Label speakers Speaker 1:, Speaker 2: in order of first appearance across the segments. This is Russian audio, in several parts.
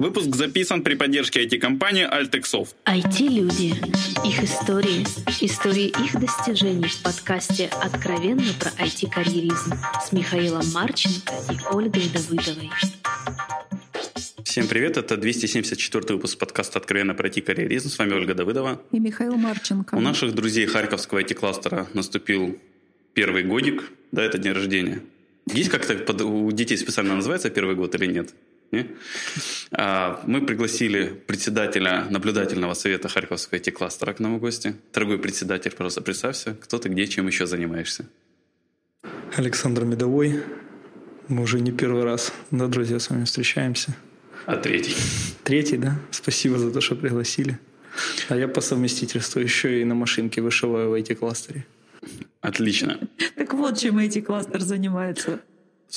Speaker 1: Выпуск записан при поддержке IT-компании Altexov.
Speaker 2: IT-люди. Их истории. Истории их достижений в подкасте «Откровенно про IT-карьеризм» с Михаилом Марченко и Ольгой Давыдовой.
Speaker 1: Всем привет, это 274 выпуск подкаста «Откровенно про IT-карьеризм». С вами Ольга Давыдова.
Speaker 3: И Михаил Марченко.
Speaker 1: У наших друзей Харьковского IT-кластера наступил первый годик, да, это день рождения. Есть как-то у детей специально называется первый год или нет? Не? А, мы пригласили председателя наблюдательного совета Харьковского IT-кластера к нам в гости. Дорогой председатель, просто представься, кто ты, где, чем еще занимаешься.
Speaker 4: Александр Медовой. Мы уже не первый раз, да, друзья, с вами встречаемся.
Speaker 1: А третий?
Speaker 4: Третий, да. Спасибо за то, что пригласили. А я по совместительству еще и на машинке вышиваю в IT-кластере.
Speaker 1: Отлично.
Speaker 3: Так вот, чем IT-кластер занимается.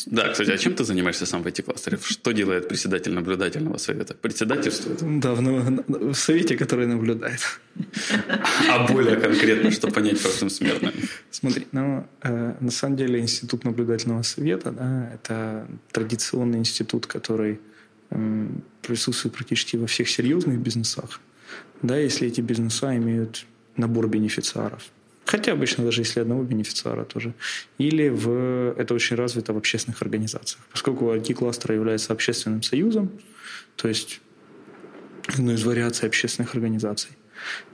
Speaker 1: Да, кстати, а чем ты занимаешься сам в IT-кластере? Что делает председатель наблюдательного совета? Председательствует?
Speaker 4: Да, в, совете, который наблюдает.
Speaker 1: А более конкретно, что понять простым смертным?
Speaker 4: Смотри, ну, э, на самом деле институт наблюдательного совета, да, это традиционный институт, который э, присутствует практически во всех серьезных бизнесах, да, если эти бизнеса имеют набор бенефициаров. Хотя обычно даже если одного бенефициара тоже. Или в, это очень развито в общественных организациях. Поскольку IT-кластер является общественным союзом, то есть одной из вариаций общественных организаций,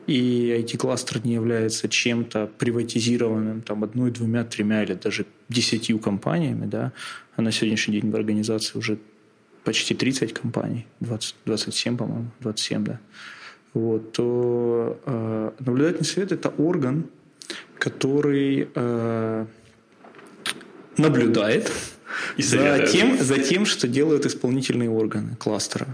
Speaker 4: и IT-кластер не является чем-то приватизированным там, одной, двумя, тремя или даже десятью компаниями, да, а на сегодняшний день в организации уже почти 30 компаний, 20, 27, по-моему, 27, да, вот, то э, наблюдательный совет – это орган, который э, наблюдает и за тем, за тем, что делают исполнительные органы кластера.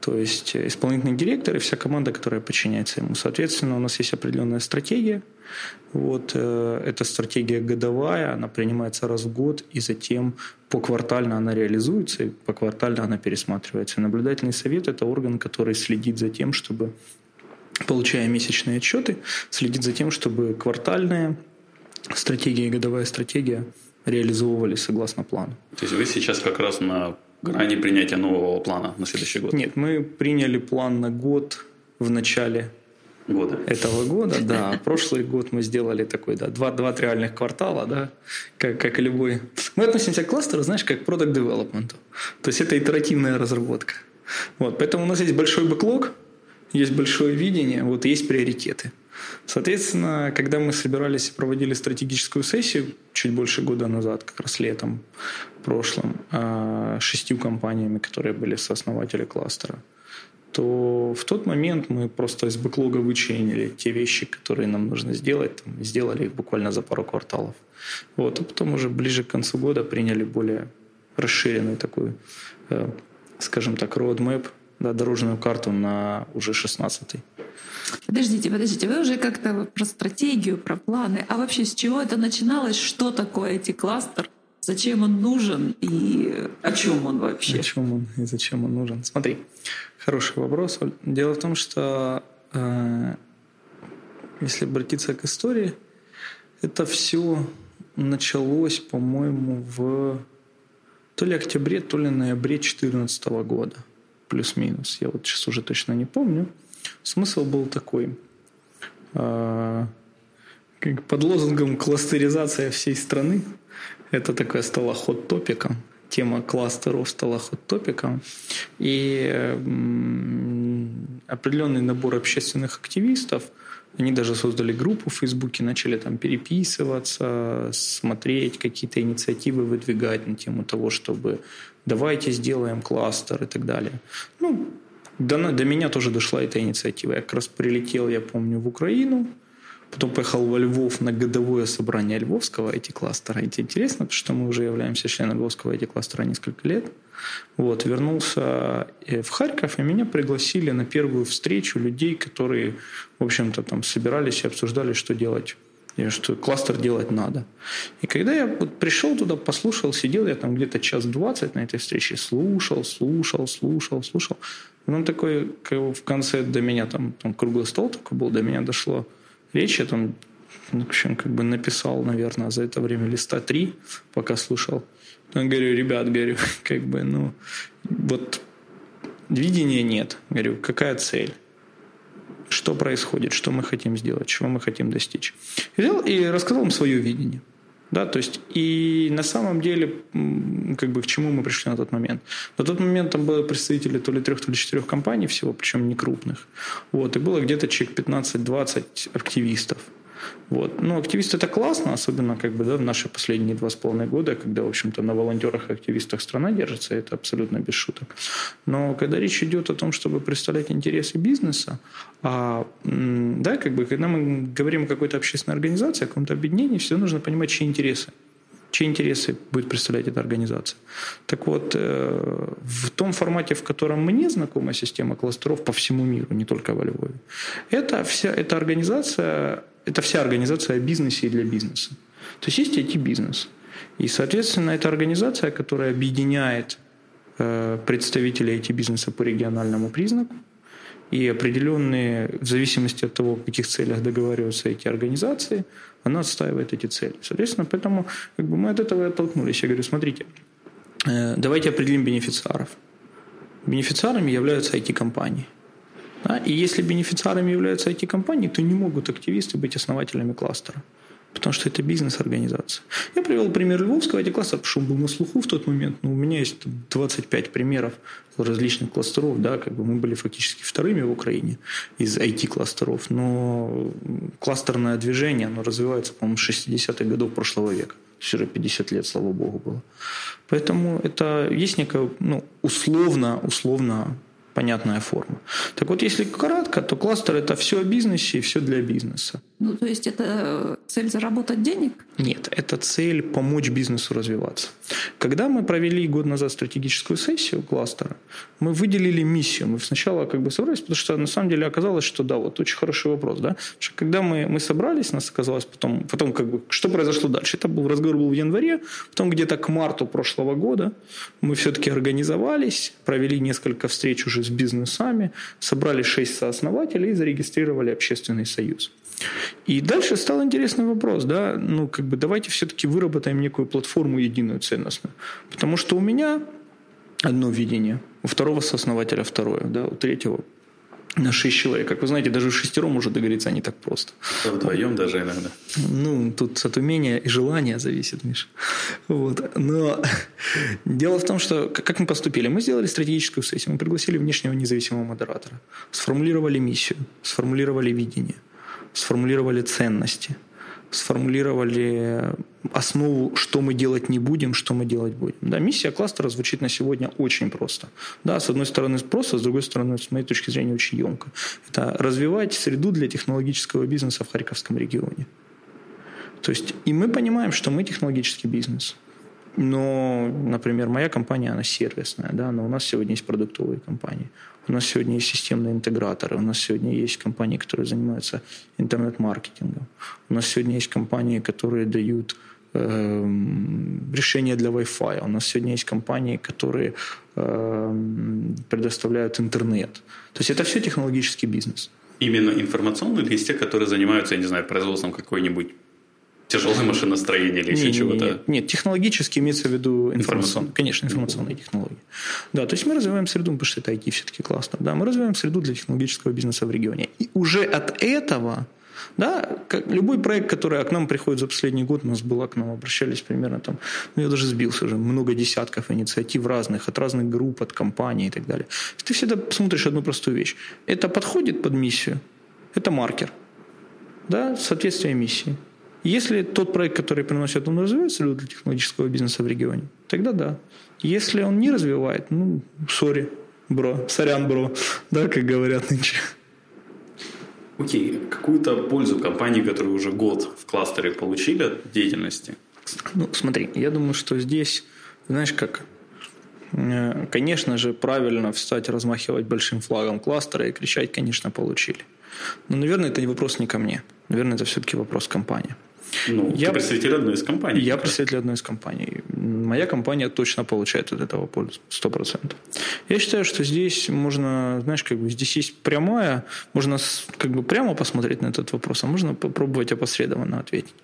Speaker 4: То есть э, исполнительный директор и вся команда, которая подчиняется ему. Соответственно, у нас есть определенная стратегия. Вот, э, эта стратегия годовая, она принимается раз в год, и затем поквартально она реализуется, и поквартально она пересматривается. Наблюдательный совет – это орган, который следит за тем, чтобы получая месячные отчеты, следит за тем, чтобы квартальная стратегия и годовая стратегия реализовывались согласно плану.
Speaker 1: То есть вы сейчас как раз на грани принятия нового плана на следующий год?
Speaker 4: Нет, мы приняли план на год в начале
Speaker 1: года.
Speaker 4: этого года, да. Прошлый год мы сделали такой, да, два, два реальных квартала, да, как, как и любой. Мы относимся к кластеру, знаешь, как к product development. То есть это итеративная разработка. Вот, поэтому у нас есть большой бэклог, есть большое видение, вот есть приоритеты. Соответственно, когда мы собирались и проводили стратегическую сессию чуть больше года назад, как раз летом прошлым, а, шестью компаниями, которые были сооснователи кластера, то в тот момент мы просто из бэклога вычленили те вещи, которые нам нужно сделать, там, сделали их буквально за пару кварталов. Вот, а потом уже ближе к концу года приняли более расширенную такую, э, скажем так, roadmap да, дорожную карту на уже 16-й.
Speaker 3: Подождите, подождите, вы уже как-то про стратегию, про планы. А вообще с чего это начиналось? Что такое эти кластер? Зачем он нужен и о чем он вообще?
Speaker 4: О чем он и зачем он нужен? Смотри, хороший вопрос. Дело в том, что э, если обратиться к истории, это все началось, по-моему, в то ли октябре, то ли ноябре 2014 года плюс-минус. Я вот сейчас уже точно не помню. Смысл был такой. А, под лозунгом кластеризация всей страны. Это такое стало ход-топиком. Тема кластеров стала ход-топиком. И определенный набор общественных активистов, они даже создали группу в Фейсбуке, начали там переписываться, смотреть, какие-то инициативы выдвигать на тему того, чтобы давайте сделаем кластер и так далее. Ну, до, до меня тоже дошла эта инициатива. Я как раз прилетел, я помню, в Украину, потом поехал во Львов на годовое собрание Львовского IT-кластера. Это интересно, потому что мы уже являемся членом Львовского IT-кластера несколько лет. Вот, вернулся э, в Харьков, и меня пригласили на первую встречу людей, которые, в общем-то, там собирались и обсуждали, что делать что кластер делать надо. И когда я вот пришел туда, послушал, сидел я там где-то час двадцать на этой встрече, слушал, слушал, слушал, слушал. Потом такой в конце до меня там, там круглый стол такой был, до меня дошло речь, я там в общем, как бы написал, наверное, за это время листа три, пока слушал. Я говорю, ребят, говорю, как бы, ну, вот видения нет. Говорю, какая цель? Что происходит? Что мы хотим сделать? Чего мы хотим достичь? И взял и рассказал им свое видение. Да, то есть и на самом деле, как бы к чему мы пришли на тот момент? На тот момент там было представители то ли трех, то ли четырех компаний всего, причем не крупных. Вот, и было где-то человек 15-20 активистов. Вот. Ну, активисты это классно, особенно как бы, да, в наши последние два с половиной года, когда, в общем-то, на волонтерах и активистах страна держится, это абсолютно без шуток. Но когда речь идет о том, чтобы представлять интересы бизнеса, а, да, как бы, когда мы говорим о какой-то общественной организации, о каком-то объединении, всегда нужно понимать, чьи интересы чьи интересы будет представлять эта организация. Так вот, э, в том формате, в котором мне знакома система кластеров по всему миру, не только во Львове, это вся эта организация это вся организация о бизнесе и для бизнеса. То есть есть IT-бизнес. И, соответственно, это организация, которая объединяет э, представителей IT-бизнеса по региональному признаку, и определенные, в зависимости от того, в каких целях договариваются эти организации, она отстаивает эти цели. Соответственно, поэтому как бы, мы от этого и оттолкнулись. Я говорю, смотрите, э, давайте определим бенефициаров. Бенефициарами являются IT-компании. Да? И если бенефициарами являются IT-компании, то не могут активисты быть основателями кластера. Потому что это бизнес-организация. Я привел пример Львовского IT-кластера, потому что он был на слуху в тот момент. Но у меня есть 25 примеров различных кластеров. Да, как бы мы были фактически вторыми в Украине из IT-кластеров. Но кластерное движение оно развивается, по-моему, с 60-х годов прошлого века. Уже 50 лет, слава богу, было. Поэтому это есть некая ну, условно, условно понятная форма. Так вот, если кратко, то кластер – это все о бизнесе и все для бизнеса.
Speaker 3: Ну, то есть это цель заработать денег?
Speaker 4: Нет, это цель помочь бизнесу развиваться. Когда мы провели год назад стратегическую сессию кластера, мы выделили миссию. Мы сначала как бы собрались, потому что на самом деле оказалось, что да, вот очень хороший вопрос, да, что когда мы, мы собрались, нас оказалось потом, потом как бы, что произошло дальше? Это был разговор был в январе, потом где-то к марту прошлого года мы все-таки организовались, провели несколько встреч уже с бизнесами, собрали шесть сооснователей и зарегистрировали общественный союз. И дальше стал интересный вопрос, да, ну, как бы давайте все-таки выработаем некую платформу единую ценностную. Потому что у меня одно видение, у второго сооснователя второе, да, у третьего на шесть человек. Как вы знаете, даже шестером уже договориться не так просто.
Speaker 1: Вдвоем даже иногда.
Speaker 4: Ну, тут от умения и желания зависит, Миша. Вот. Но дело в том, что как мы поступили? Мы сделали стратегическую сессию, мы пригласили внешнего независимого модератора, сформулировали миссию, сформулировали видение, сформулировали ценности – сформулировали основу, что мы делать не будем, что мы делать будем. Да, миссия кластера звучит на сегодня очень просто. Да, с одной стороны просто, с другой стороны, с моей точки зрения, очень емко. Это развивать среду для технологического бизнеса в Харьковском регионе. То есть, и мы понимаем, что мы технологический бизнес – но, например, моя компания, она сервисная, да, но у нас сегодня есть продуктовые компании. У нас сегодня есть системные интеграторы, у нас сегодня есть компании, которые занимаются интернет-маркетингом. У нас сегодня есть компании, которые дают э, решения для Wi-Fi. У нас сегодня есть компании, которые э, предоставляют интернет. То есть это все технологический бизнес.
Speaker 1: Именно информационный или есть те, которые занимаются, я не знаю, производством какой-нибудь Тяжелое машиностроение или еще не, чего-то?
Speaker 4: Нет, нет, технологически имеется в виду информационные, конечно, информационные технологии. Да, то есть мы развиваем среду, потому что это IT все-таки классно. Да, мы развиваем среду для технологического бизнеса в регионе. И уже от этого да, как любой проект, который к нам приходит за последний год, у нас было к нам обращались примерно там, ну я даже сбился уже, много десятков инициатив разных, от разных групп, от компаний и так далее. Ты всегда смотришь одну простую вещь. Это подходит под миссию, это маркер. Да, соответствие миссии. Если тот проект, который приносит, он развивает среду для технологического бизнеса в регионе, тогда да. Если он не развивает, ну, сори, бро, сорян, бро, да, как говорят нынче.
Speaker 1: Окей, okay. какую-то пользу компании, которые уже год в кластере получили от деятельности?
Speaker 4: Ну, смотри, я думаю, что здесь, знаешь как, э, конечно же, правильно встать, размахивать большим флагом кластера и кричать, конечно, получили. Но, наверное, это не вопрос не ко мне. Наверное, это все-таки вопрос компании.
Speaker 1: Ну, я, ты представитель одной из компаний.
Speaker 4: Я представитель одной из компаний. Моя компания точно получает от этого пользу, сто процентов. Я считаю, что здесь можно, знаешь, как бы здесь есть прямая, можно как бы прямо посмотреть на этот вопрос, а можно попробовать опосредованно ответить.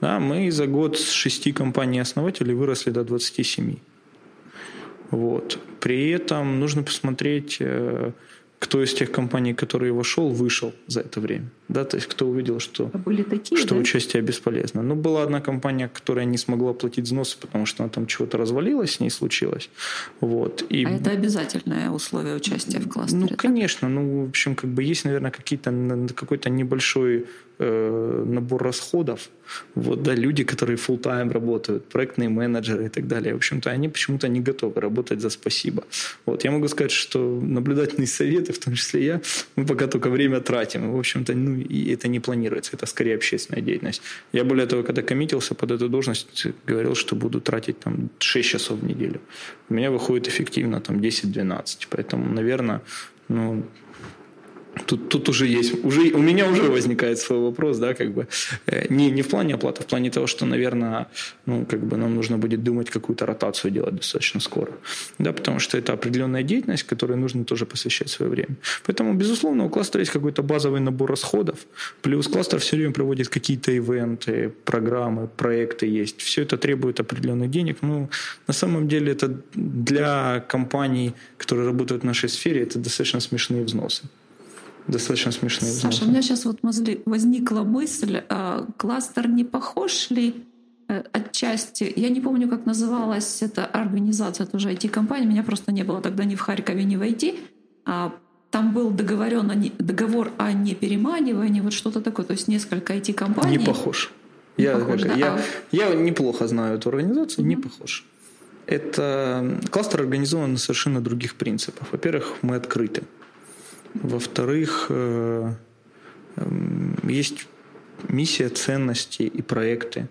Speaker 4: Да, мы за год с шести компаний-основателей выросли до 27. Вот. При этом нужно посмотреть, э, кто из тех компаний, которые вошел, вышел за это время. Да, то есть кто увидел, что,
Speaker 3: А были такие,
Speaker 4: что
Speaker 3: да?
Speaker 4: участие бесполезно. Ну, была одна компания, которая не смогла платить взносы, потому что она там чего-то развалилась, с ней случилось. Вот. И
Speaker 3: А это обязательное условие участия в кластере.
Speaker 4: ну,
Speaker 3: так?
Speaker 4: конечно. Ну, в общем, как бы есть, наверное, какие-то какой-то небольшой э, набор расходов. Вот, да, люди, которые full time работают, проектные менеджеры и так далее. В общем-то, они почему-то не готовы работать за спасибо. Вот, я могу сказать, что наблюдательные советы, в том числе я, мы пока только время тратим. В общем-то, ну, и это не планируется. Это скорее общественная деятельность. Я более того, когда коммитился под эту должность, говорил, что буду тратить там 6 часов в неделю. У меня выходит эффективно там 10-12. Поэтому, наверное, ну, Тут, тут уже есть, уже, у меня уже возникает свой вопрос, да, как бы, э, не, не в плане оплаты, а в плане того, что, наверное, ну, как бы нам нужно будет думать какую-то ротацию делать достаточно скоро, да, потому что это определенная деятельность, которой нужно тоже посвящать свое время. Поэтому, безусловно, у кластера есть какой-то базовый набор расходов, плюс кластер все время проводит какие-то ивенты, программы, проекты есть, все это требует определенных денег, ну, на самом деле это для компаний, которые работают в нашей сфере, это достаточно смешные взносы достаточно смешные взносы.
Speaker 3: Саша, у меня сейчас вот возникла мысль, а кластер не похож ли э, отчасти, я не помню, как называлась эта организация, тоже IT-компания, меня просто не было тогда ни в Харькове, ни в IT, а там был договорен, о не- договор о непереманивании, вот что-то такое, то есть несколько IT-компаний.
Speaker 4: Не похож.
Speaker 3: Не
Speaker 4: я,
Speaker 3: похож, да?
Speaker 4: я,
Speaker 3: А-
Speaker 4: я неплохо знаю эту организацию, не похож. Это кластер организован на совершенно других принципах. Во-первых, мы открыты. Во-вторых, э, эм, есть миссия, ценности и проекты,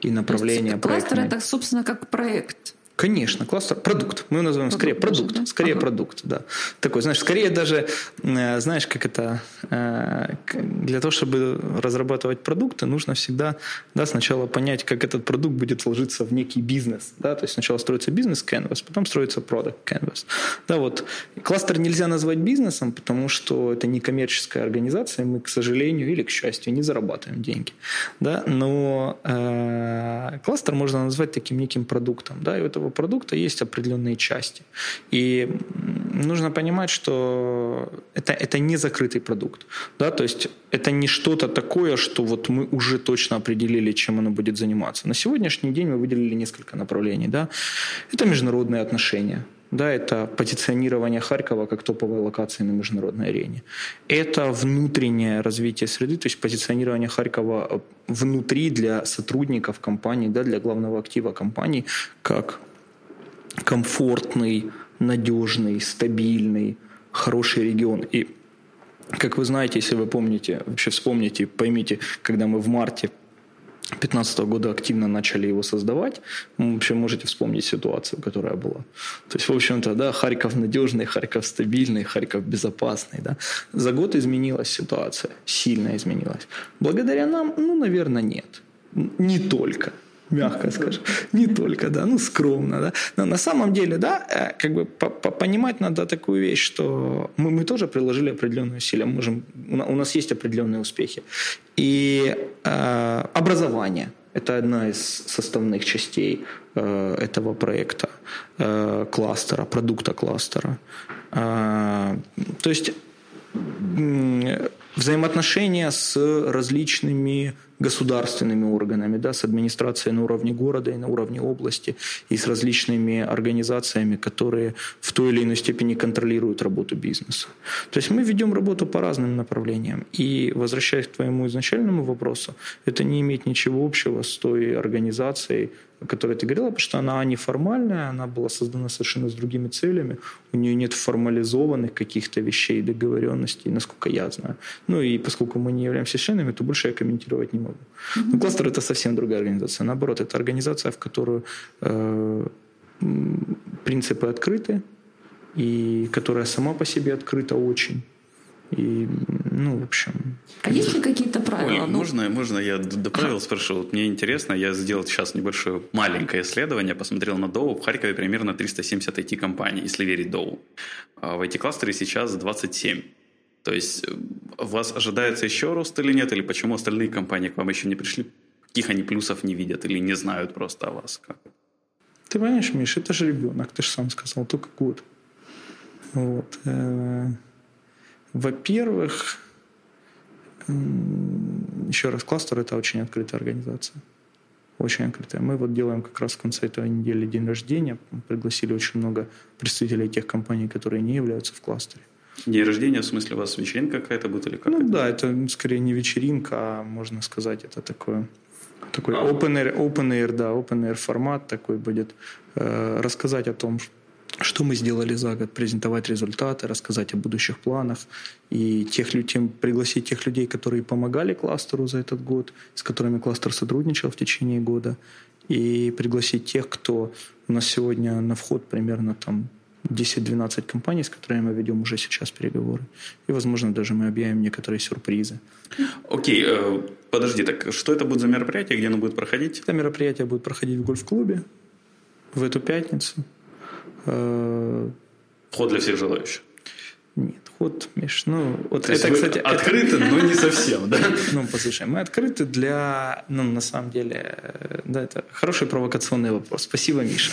Speaker 4: и направления
Speaker 3: кластер
Speaker 4: проектные.
Speaker 3: это, собственно, как проект.
Speaker 4: Конечно, кластер, продукт. Мы его называем скорее
Speaker 3: Продукт
Speaker 4: продукт.
Speaker 3: даже, да?
Speaker 4: Скорее
Speaker 3: Ага.
Speaker 4: продукт, да. Такой, знаешь, скорее даже, э, знаешь, как это, э, для того, чтобы разрабатывать продукты, нужно всегда, да, сначала понять, как этот продукт будет ложиться в некий бизнес, да, то есть сначала строится бизнес canvas, потом строится product canvas. Да, вот. Кластер нельзя назвать бизнесом, потому что это не коммерческая организация, мы, к сожалению или к счастью, не зарабатываем деньги, да, но э, кластер можно назвать таким неким продуктом, да, и у этого продукта есть определенные части. И нужно понимать, что это, это не закрытый продукт. Да? То есть это не что-то такое, что вот мы уже точно определили, чем оно будет заниматься. На сегодняшний день мы выделили несколько направлений. Да? Это международные отношения. Да, это позиционирование Харькова как топовой локации на международной арене. Это внутреннее развитие среды, то есть позиционирование Харькова внутри для сотрудников компании, да, для главного актива компании, как комфортный, надежный, стабильный, хороший регион. И, как вы знаете, если вы помните, вообще вспомните, поймите, когда мы в марте 2015 года активно начали его создавать, вы вообще можете вспомнить ситуацию, которая была. То есть, в общем-то, да, Харьков надежный, Харьков стабильный, Харьков безопасный. Да. За год изменилась ситуация, сильно изменилась. Благодаря нам, ну, наверное, нет. Не только мягко скажем. Не только, да, ну, скромно, да. Но на самом деле, да, э, как бы по- по- понимать надо такую вещь, что мы, мы тоже приложили определенные усилия, можем, у на- у нас есть определенные успехи. И э, образование – это одна из составных частей э, этого проекта, э, кластера, продукта кластера. Э, то есть м, взаимоотношения с различными государственными органами, да, с администрацией на уровне города и на уровне области, и с различными организациями, которые в той или иной степени контролируют работу бизнеса. То есть мы ведем работу по разным направлениям. И возвращаясь к твоему изначальному вопросу, это не имеет ничего общего с той организацией, о которой ты говорила, потому что она неформальная, она была создана совершенно с другими целями, у нее нет формализованных каких-то вещей, договоренностей, насколько я знаю. Ну и поскольку мы не являемся членами, то больше я комментировать не могу. Но кластер это совсем другая организация. Наоборот, это организация, в которую э, принципы открыты, и которая сама по себе открыта очень. И, ну, в общем,
Speaker 3: А есть ли какие-то правила?
Speaker 1: Оль,
Speaker 3: Ну,
Speaker 1: можно, можно я д- доправил, спрошу? Вот мне интересно, я сделал сейчас небольшое маленькое исследование, посмотрел на Доу. В Харькове примерно 370 IT-компаний, если верить Доу. А в IT-кластере сейчас 27. То есть э, вас ожидается еще рост или нет? Или почему остальные компании к вам еще не пришли? Каких они плюсов не видят или не знают просто о вас? Как?
Speaker 4: Ты понимаешь, Миш, это же ребенок, ты же сам сказал, только год. Вот. Э, во-первых, еще раз, кластер – это очень открытая организация. Очень открытая. Мы вот делаем как раз в конце этой недели день рождения. Пригласили очень много представителей тех компаний, которые не являются в кластере.
Speaker 1: День рождения, в смысле, у вас вечеринка какая-то будет или как?
Speaker 4: Ну
Speaker 1: это?
Speaker 4: да, это скорее не вечеринка, а можно сказать, это такое такой open air, open air, да, open air формат такой будет. Э, рассказать о том, что мы сделали за год, презентовать результаты, рассказать о будущих планах и тех, тем, пригласить тех людей, которые помогали кластеру за этот год, с которыми кластер сотрудничал в течение года, и пригласить тех, кто у нас сегодня на вход примерно там 10-12 компаний, с которыми мы ведем уже сейчас переговоры. И, возможно, даже мы объявим некоторые сюрпризы.
Speaker 1: Окей, э, подожди, так что это будет за мероприятие, где оно будет проходить?
Speaker 4: Это мероприятие будет проходить в гольф-клубе в эту пятницу. Э,
Speaker 1: Вход для всех желающих.
Speaker 4: Нет, ход, Миш, ну, вот
Speaker 1: То
Speaker 4: это, кстати...
Speaker 1: открыты,
Speaker 4: это...
Speaker 1: но не совсем, да?
Speaker 4: Ну, послушай, мы открыты для, ну, на самом деле, да, это хороший провокационный вопрос. Спасибо, Миша.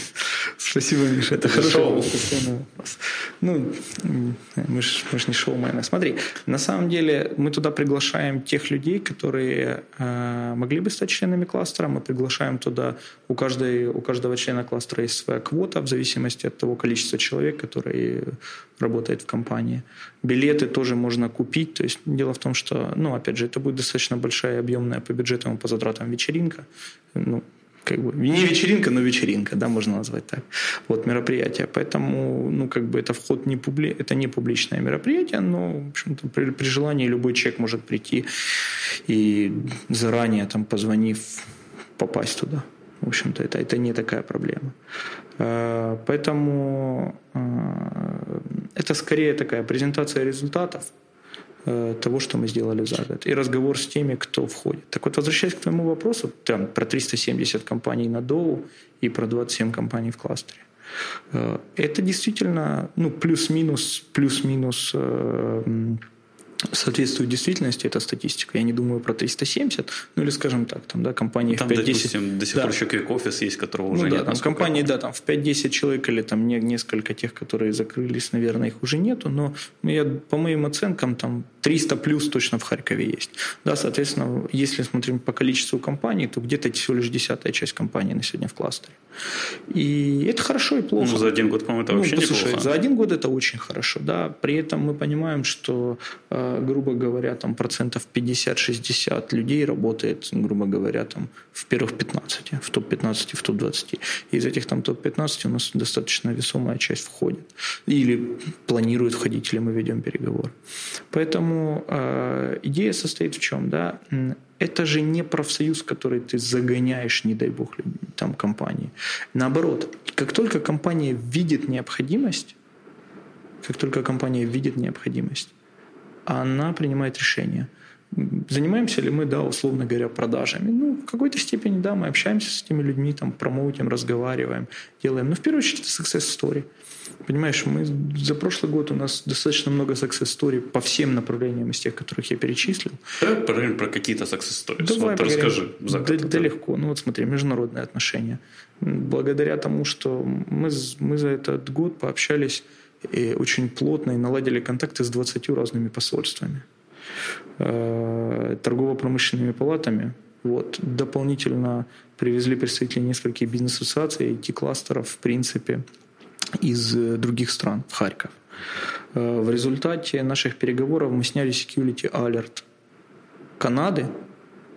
Speaker 4: Спасибо, Миша, это, хороший шоу. провокационный вопрос. Ну, мы же мы ж не шоумены. Смотри, на самом деле мы туда приглашаем тех людей, которые э, могли бы стать членами кластера. Мы приглашаем туда, у, каждой, у каждого члена кластера есть своя квота в зависимости от того количества человек, которые работает в компании. Билеты тоже можно купить. То есть дело в том, что, ну, опять же, это будет достаточно большая, объемная по бюджетам и по затратам вечеринка. Ну, как бы не вечеринка, но вечеринка, да, можно назвать так. Вот мероприятие. Поэтому, ну, как бы это вход не публи... это не публичное мероприятие, но, в общем-то, при, при желании любой человек может прийти и заранее, там, позвонив, попасть туда. В общем-то, это, это не такая проблема. Э, поэтому э, это скорее такая презентация результатов э, того, что мы сделали за год, и разговор с теми, кто входит. Так вот, возвращаясь к твоему вопросу, там про 370 компаний на Доу и про 27 компаний в кластере. Это действительно ну, плюс-минус, плюс-минус соответствует действительности эта статистика. Я не думаю про 370, ну или скажем так, там, да, компании
Speaker 1: там,
Speaker 4: в 5-10...
Speaker 1: Допустим, до сих да. пор еще квик-офис есть, которого уже
Speaker 4: ну,
Speaker 1: нет.
Speaker 4: Да, там компании, да, там в 5-10 человек или там несколько тех, которые закрылись, наверное, их уже нету, но я, по моим оценкам там 300 плюс точно в Харькове есть. Да, соответственно, если смотрим по количеству компаний, то где-то всего лишь десятая часть компаний на сегодня в кластере. И это хорошо и плохо.
Speaker 1: Ну, за один год, по-моему, это
Speaker 4: ну,
Speaker 1: вообще
Speaker 4: послушай,
Speaker 1: неплохо.
Speaker 4: За один год это очень хорошо, да. При этом мы понимаем, что, э, грубо говоря, там процентов 50-60 людей работает, грубо говоря, там в первых 15, в топ-15, в топ-20. И из этих там топ-15 у нас достаточно весомая часть входит. Или планирует входить, или мы ведем переговоры. Поэтому э, идея состоит в чем, да? Это же не профсоюз, который ты загоняешь, не дай бог, там компании. Наоборот, как только компания видит необходимость, как только компания видит необходимость, она принимает решение. Занимаемся ли мы, да, условно говоря, продажами? Ну, в какой-то степени, да, мы общаемся с этими людьми, там, промоутим, разговариваем, делаем. Но в первую очередь это success story. Понимаешь, мы за прошлый год у нас достаточно много success story по всем направлениям из тех, которых я перечислил.
Speaker 1: Давай поговорим про какие-то success stories.
Speaker 4: Давай
Speaker 1: вот расскажи.
Speaker 4: Да, да легко. Ну вот смотри, международные отношения. Благодаря тому, что мы, мы за этот год пообщались и очень плотно и наладили контакты с 20 разными посольствами, э, торгово-промышленными палатами. Вот. Дополнительно привезли представителей нескольких бизнес-ассоциаций, IT-кластеров, в принципе, из других стран в Харьков. Э, в результате наших переговоров мы сняли security alert Канады,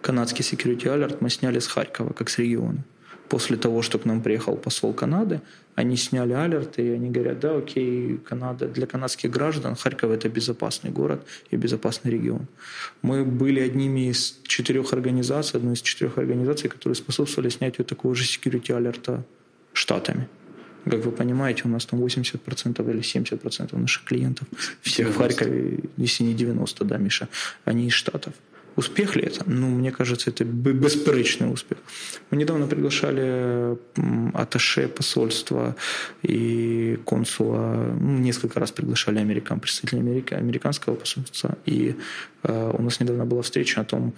Speaker 4: канадский security alert мы сняли с Харькова, как с региона после того, что к нам приехал посол Канады, они сняли алерт, и они говорят, да, окей, Канада, для канадских граждан Харьков – это безопасный город и безопасный регион. Мы были одними из четырех организаций, одной из четырех организаций, которые способствовали снятию такого же security алерта штатами. Как вы понимаете, у нас там 80% или 70% наших клиентов всех в Харькове, если не 90, да, Миша, они из Штатов. Успех ли это? Ну, мне кажется, это бесперечный успех. Мы недавно приглашали аташе посольства и консула, ну, несколько раз приглашали американ, представителей Америки, американского посольства. И э, у нас недавно была встреча о том,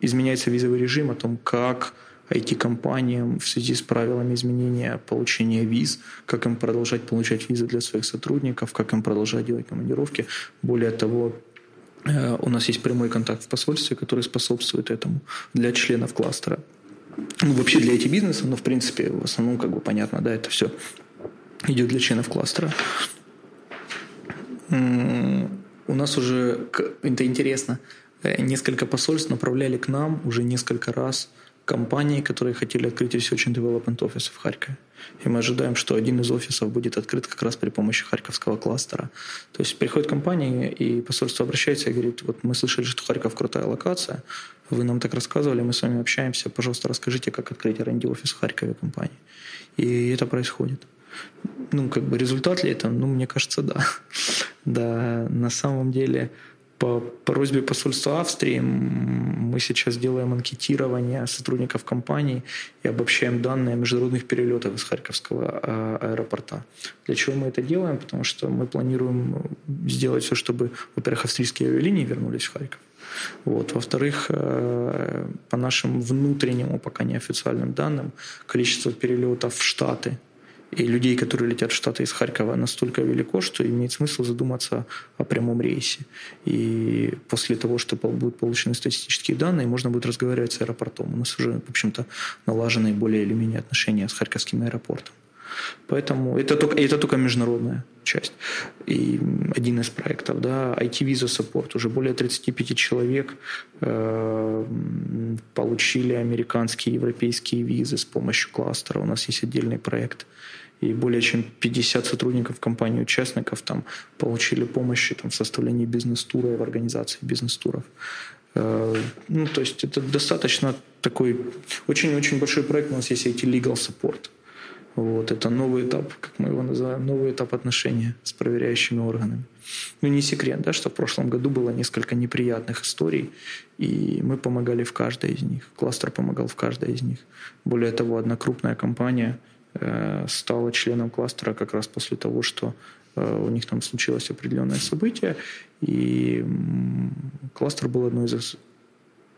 Speaker 4: изменяется визовый режим, о том, как IT-компаниям в связи с правилами изменения получения виз, как им продолжать получать визы для своих сотрудников, как им продолжать делать командировки. Более того, э, у нас есть прямой контакт в посольстве, который способствует этому для членов кластера. Ну, вообще для IT-бизнеса, но в принципе в основном как бы понятно, да, это все идет для членов кластера. У нас уже, это интересно, э, несколько посольств направляли к нам уже несколько раз компании, которые хотели открыть Research and Development Office в Харькове. И мы ожидаем, что один из офисов будет открыт как раз при помощи Харьковского кластера. То есть приходит компания, и посольство обращается и говорит, вот мы слышали, что Харьков крутая локация, вы нам так рассказывали, мы с вами общаемся, пожалуйста, расскажите, как открыть R&D офис в Харькове компании. И это происходит. Ну, как бы результат ли это? Ну, мне кажется, да. Да, на самом деле по просьбе посольства Австрии мы сейчас делаем анкетирование сотрудников компании и обобщаем данные международных перелетов из Харьковского а, аэропорта. Для чего мы это делаем? Потому что мы планируем сделать все, чтобы, во-первых, австрийские авиалинии вернулись в Харьков. Вот. Во-вторых, э, по нашим внутренним, пока неофициальным данным, количество перелетов в Штаты – и людей, которые летят в Штаты из Харькова, настолько велико, что имеет смысл задуматься о прямом рейсе. И после того, что будут получены статистические данные, можно будет разговаривать с аэропортом. У нас уже, в общем-то, налажены более или менее отношения с Харьковским аэропортом. Поэтому это только, это только международная часть. И один из проектов, да, IT-виза саппорт. Уже более 35 человек э, получили американские, европейские визы с помощью кластера. У нас есть отдельный проект и более чем 50 сотрудников компании, участников там получили помощи там, в составлении бизнес-тура и в организации бизнес-туров. Э, ну, то есть это достаточно такой очень-очень большой проект. У нас есть IT Legal Support. Вот, это новый этап, как мы его называем, новый этап отношения с проверяющими органами. Ну, не секрет, да, что в прошлом году было несколько неприятных историй, и мы помогали в каждой из них. Кластер помогал в каждой из них. Более того, одна крупная компания – стала членом кластера как раз после того, что э, у них там случилось определенное событие, и кластер был одной из,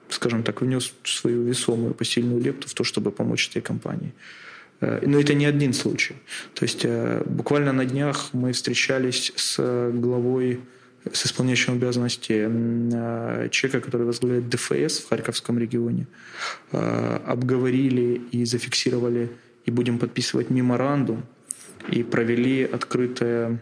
Speaker 4: скажем так, внес свою весомую посильную лепту в то, чтобы помочь этой компании. Э, но это не один случай. То есть буквально на днях мы встречались с главой с исполняющим обязанности человека, который возглавляет ДФС в Харьковском регионе, обговорили и зафиксировали и будем подписывать меморандум, и провели открытое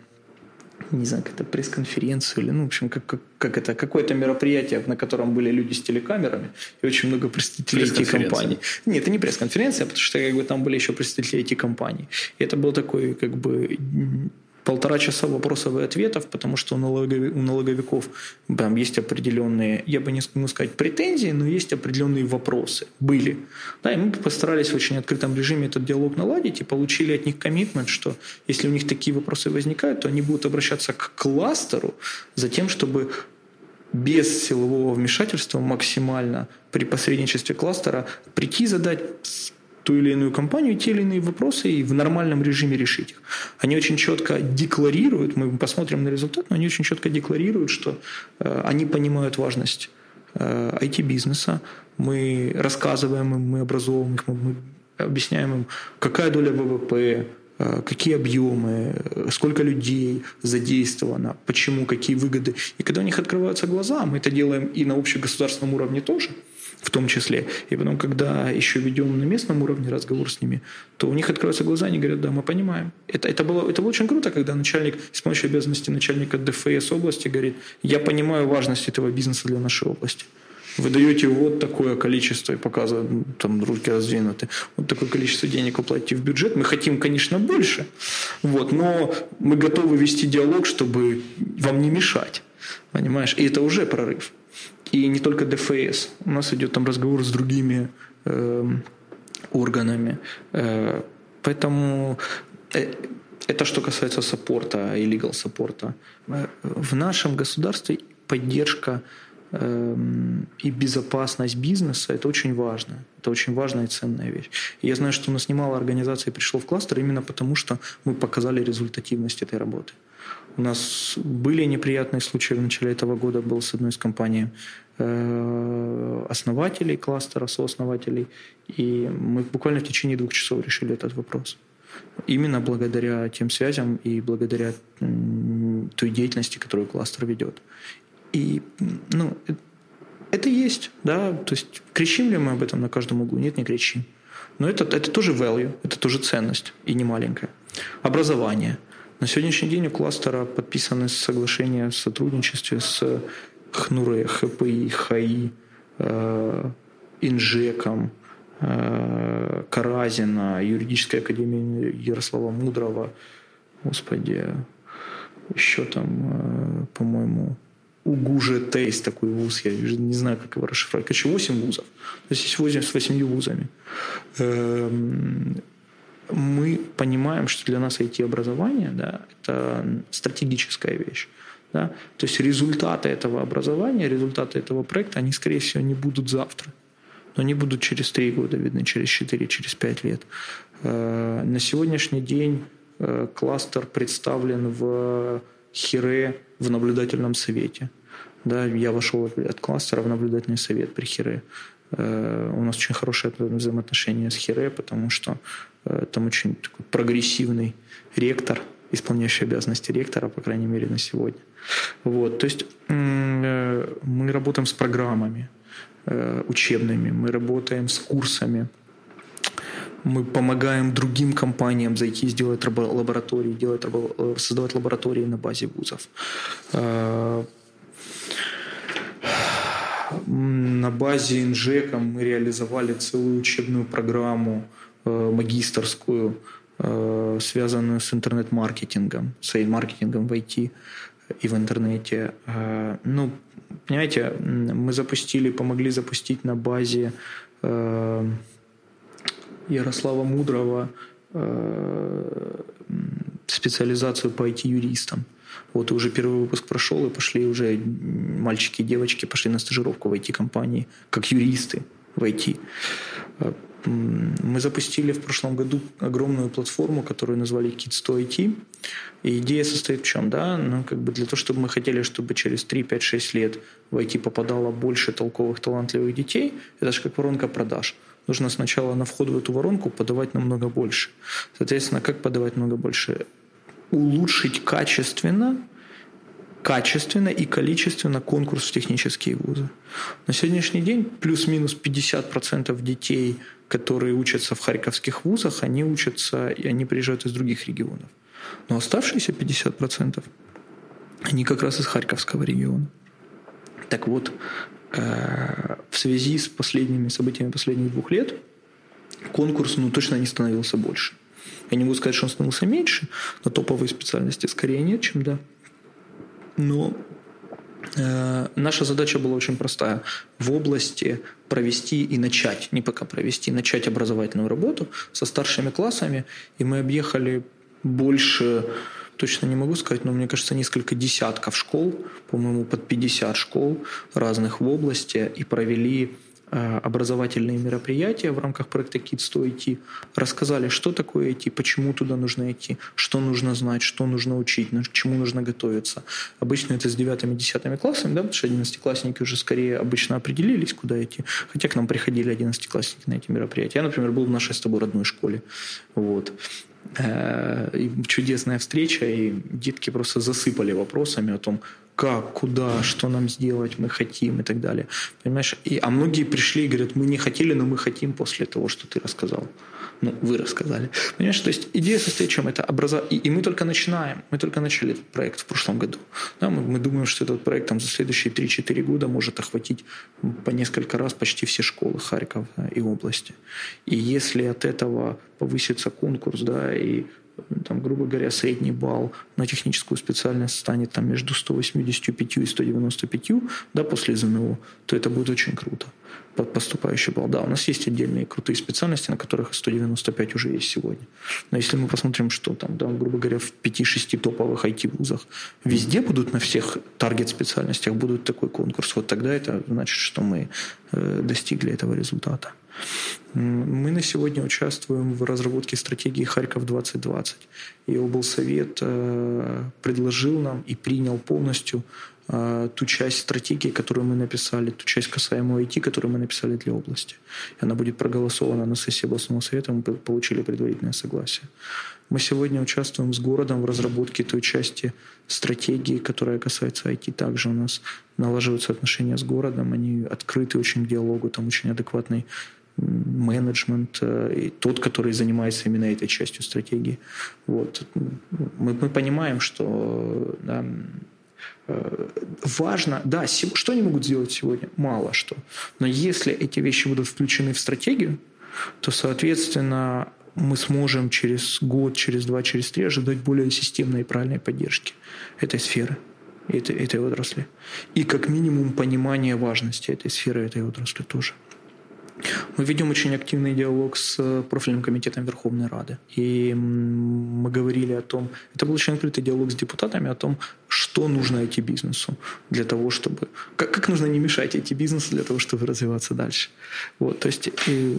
Speaker 4: не знаю, как это пресс-конференцию или, ну, в общем, как, как, как это, какое-то мероприятие, на котором были люди с телекамерами и очень много представителей IT-компаний. Нет, это не пресс-конференция, потому что как бы, там были еще представители IT-компаний. И это был такой как бы полтора часа вопросов и ответов, потому что у, налоговиков, там есть определенные, я бы не могу сказать претензии, но есть определенные вопросы. Были. Да, и мы постарались в очень открытом режиме этот диалог наладить и получили от них коммитмент, что если у них такие вопросы возникают, то они будут обращаться к кластеру за тем, чтобы без силового вмешательства максимально при посредничестве кластера прийти задать ту или иную компанию, те или иные вопросы и в нормальном режиме решить их. Они очень четко декларируют, мы посмотрим на результат, но они очень четко декларируют, что э, они понимают важность э, IT-бизнеса, мы рассказываем им, мы образовываем их, мы объясняем им, какая доля ВВП, э, какие объемы, сколько людей задействовано, почему, какие выгоды. И когда у них открываются глаза, мы это делаем и на общегосударственном уровне тоже – в том числе. И потом, когда еще ведем на местном уровне разговор с ними, то у них открываются глаза, они говорят, да, мы понимаем. Это, это, было, это было очень круто, когда начальник, исполняющий обязанности начальника ДФС области говорит, я понимаю важность этого бизнеса для нашей области. Вы даете вот такое количество, и показывают, ну, там руки раздвинуты, вот такое количество денег уплатите в бюджет. Мы хотим, конечно, больше, вот, но мы готовы вести диалог, чтобы вам не мешать. Понимаешь? И это уже прорыв. И не только ДФС. У нас идет там разговор с другими э, органами. Э, поэтому э, это что касается саппорта и legal саппорта. Э, в нашем государстве поддержка э, и безопасность бизнеса – это очень важно. Это очень важная и ценная вещь. Я знаю, что у нас немало организаций пришло в кластер именно потому, что мы показали результативность этой работы. У нас были неприятные случаи в начале этого года, был с одной из компаний, э, основателей кластера, сооснователей, и мы буквально в течение двух часов решили этот вопрос. Именно благодаря тем связям и благодаря той деятельности, которую кластер ведет. И ну, это есть, да, то есть кричим ли мы об этом на каждом углу? Нет, не кричим. Но это, это тоже value, это тоже ценность, и не маленькая. Образование. На сегодняшний день у кластера подписаны соглашения о сотрудничестве с ХНУРе, ХПИ, ХАИ, э, Инжеком, э, Каразина, юридической академией Ярослава Мудрого, господи, еще там, э, по-моему, УГУЖТ есть такой вуз, я не знаю, как его расшифровать. Короче, 8 вузов. То есть есть 8 с 8 вузами. Мы понимаем, что для нас IT-образование да, – это стратегическая вещь. Да? То есть результаты этого образования, результаты этого проекта, они, скорее всего, не будут завтра. Но они будут через 3 года, видно, через 4, через 5 лет. Э, на сегодняшний день э, кластер представлен в Хире в наблюдательном совете. Да, я вошел от кластера в наблюдательный совет при Хире. Э, у нас очень хорошие взаимоотношения с Хире, потому что там очень такой прогрессивный ректор, исполняющий обязанности ректора, по крайней мере, на сегодня. Вот, то есть э, мы работаем с программами учебными, мы работаем с курсами, мы помогаем другим компаниям зайти, сделать лаборатории, делать, создавать лаборатории на базе вузов на базе Инжека мы реализовали целую учебную программу э, магистрскую, э, связанную с интернет-маркетингом, с маркетингом в IT и в интернете. Э, ну, понимаете, мы запустили, помогли запустить на базе Ярослава Мудрого специализацию по IT-юристам. Вот уже первый выпуск прошел, и пошли уже мальчики и девочки пошли на стажировку в IT-компании, как юристы в IT. Мы запустили в прошлом году огромную платформу, которую назвали Kids to IT. И идея состоит в чем? Да? Ну, как бы для того, чтобы мы хотели, чтобы через 3, 5, 6 лет в IT попадало больше толковых, талантливых детей, это же как воронка продаж. Нужно сначала на вход в эту воронку подавать намного больше. Соответственно, как подавать намного больше? улучшить качественно, качественно и количественно конкурс в технические вузы. На сегодняшний день плюс-минус 50% детей, которые учатся в харьковских вузах, они учатся и они приезжают из других регионов. Но оставшиеся 50% они как раз из Харьковского региона. Так вот, э, в связи с последними событиями последних двух лет конкурс ну, точно не становился больше. Я не могу сказать, что он становился меньше, на топовые специальности скорее нет, чем да. Но э, наша задача была очень простая. В области провести и начать, не пока провести, начать образовательную работу со старшими классами. И мы объехали больше, точно не могу сказать, но мне кажется, несколько десятков школ, по-моему, под 50 школ разных в области и провели образовательные мероприятия в рамках проекта Kids to IT, рассказали, что такое IT, почему туда нужно идти, что нужно знать, что нужно учить, к чему нужно готовиться. Обычно это с девятыми, десятыми классами, да, потому что одиннадцатиклассники уже скорее обычно определились, куда идти, хотя к нам приходили одиннадцатиклассники на эти мероприятия. Я, например, был в нашей с тобой родной школе. Вот. Э, чудесная встреча, и детки просто засыпали вопросами о том, как, куда, что нам сделать, мы хотим и так далее. Понимаешь? И, а многие пришли и говорят, мы не хотели, но мы хотим после того, что ты рассказал. Ну, вы рассказали. Понимаешь, то есть идея состоит в чем? Это образа... и, и мы только начинаем. Мы только начали этот проект в прошлом году. Да, мы, мы думаем, что этот проект там, за следующие 3-4 года может охватить по несколько раз почти все школы Харькова и области. И если от этого повысится конкурс, да, и там, грубо говоря, средний балл на техническую специальность станет там между 185 и 195 да, после ЗНО, то это будет очень круто. Поступающий балл. Да, у нас есть отдельные крутые специальности, на которых 195 уже есть сегодня. Но если мы посмотрим, что там, да, грубо говоря, в 5-6 топовых IT-вузах везде будут на всех таргет-специальностях будут такой конкурс, вот тогда это значит, что мы э, достигли этого результата. Мы на сегодня участвуем в разработке стратегии Харьков 2020. И облсовет э, предложил нам и принял полностью э, ту часть стратегии, которую мы написали, ту часть касаемую IT, которую мы написали для области. И она будет проголосована на сессии областного совета, мы получили предварительное согласие. Мы сегодня участвуем с городом в разработке той части стратегии, которая касается IT. Также у нас налаживаются отношения с городом, они открыты очень к диалогу, там очень адекватный менеджмент, э, и тот, который занимается именно этой частью стратегии. Вот. Мы, мы понимаем, что да, э, важно, да, что они могут сделать сегодня? Мало что. Но если эти вещи будут включены в стратегию, то, соответственно, мы сможем через год, через два, через три ожидать более системной и правильной поддержки этой сферы, этой, этой отрасли. И как минимум понимание важности этой сферы, этой отрасли тоже. Мы ведем очень активный диалог с профильным комитетом Верховной Рады. И мы говорили о том, это был очень открытый диалог с депутатами о том, что нужно IT-бизнесу для того, чтобы... Как, как нужно не мешать IT-бизнесу для того, чтобы развиваться дальше. Вот, то есть и,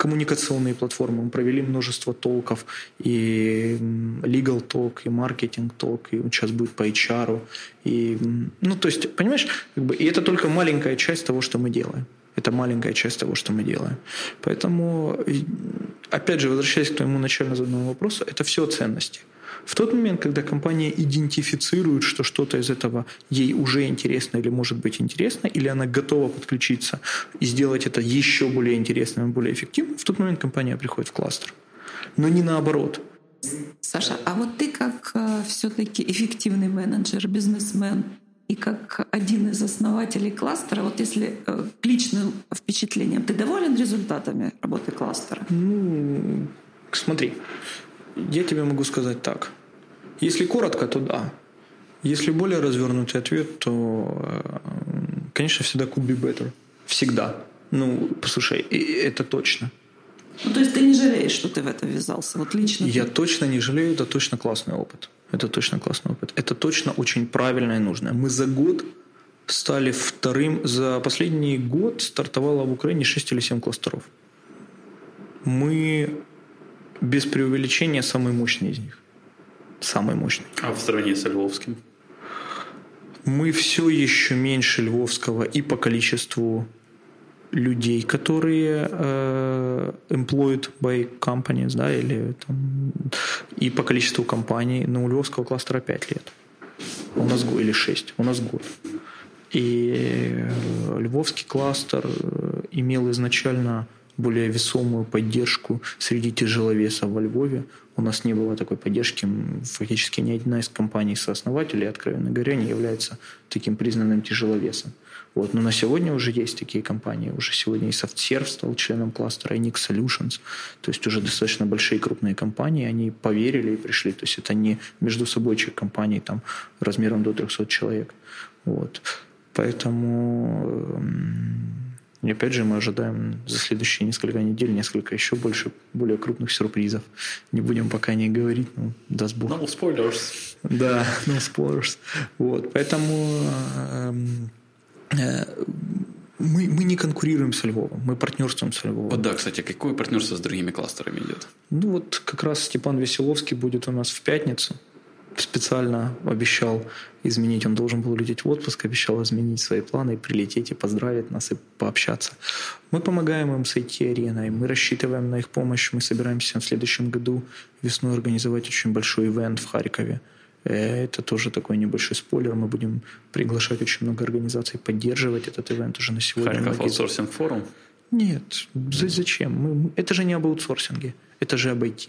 Speaker 4: коммуникационные платформы. Мы провели множество толков, и legal talk, и маркетинг talk, и сейчас будет по HR. И, ну, то есть, понимаешь, как бы, и это только маленькая часть того, что мы делаем. Это маленькая часть того, что мы делаем. Поэтому, опять же, возвращаясь к твоему начально заданному вопросу, это все ценности. В тот момент, когда компания идентифицирует, что что-то из этого ей уже интересно или может быть интересно, или она готова подключиться и сделать это еще более интересным и более эффективным, в тот момент компания приходит в кластер. Но не наоборот.
Speaker 3: Саша, а вот ты как э, все-таки эффективный менеджер, бизнесмен, и как один из основателей кластера, вот если э, к личным впечатлениям, ты доволен результатами работы кластера?
Speaker 4: Ну, смотри, я тебе могу сказать так. Если коротко, то да. Если более развернутый ответ, то, э, конечно, всегда could be better. Всегда. Ну, послушай, это точно.
Speaker 3: Ну, то есть ты не жалеешь, что ты в это ввязался? Вот лично
Speaker 4: Я ты... точно не жалею, это точно классный опыт. Это точно классный опыт. Это точно очень правильно и нужно. Мы за год стали вторым. За последний год стартовало в Украине 6 или 7 кластеров. Мы без преувеличения самый мощный из них. Самый мощный.
Speaker 1: А в сравнении с Львовским?
Speaker 4: Мы все еще меньше Львовского и по количеству людей, которые э, employed by companies, да, или там, и по количеству компаний. Но у Львовского кластера 5 лет. У нас или 6. У нас год. И э, Львовский кластер э, имел изначально более весомую поддержку среди тяжеловесов во Львове. У нас не было такой поддержки. Фактически ни одна из компаний-сооснователей, откровенно говоря, не является таким признанным тяжеловесом. Вот. Но на сегодня уже есть такие компании. Уже сегодня и SoftServe стал членом кластера, и Nix Solutions. То есть уже достаточно большие крупные компании, они поверили и пришли. То есть это не между собойчик компаний там, размером до 300 человек. Вот. Поэтому эм, и опять же мы ожидаем за следующие несколько недель несколько еще больше, более крупных сюрпризов. Не будем пока не говорить, ну, даст Бог.
Speaker 1: No spoilers.
Speaker 4: Да, no spoilers. Вот, поэтому эм, э, мы, мы не конкурируем с Львовом, мы партнерствуем с Львовом.
Speaker 1: Вот да, кстати, какое партнерство с другими кластерами идет?
Speaker 4: Ну вот как раз Степан Веселовский будет у нас в пятницу специально обещал изменить, он должен был улететь в отпуск, обещал изменить свои планы, прилететь и поздравить нас и пообщаться. Мы помогаем им с IT-ареной, мы рассчитываем на их помощь, мы собираемся в следующем году весной организовать очень большой ивент в Харькове. Э, это тоже такой небольшой спойлер. Мы будем приглашать очень много организаций поддерживать этот ивент уже на сегодня.
Speaker 1: Харьков аутсорсинг форум?
Speaker 4: Нет. Зачем? Мы, это же не об аутсорсинге. Это же об IT.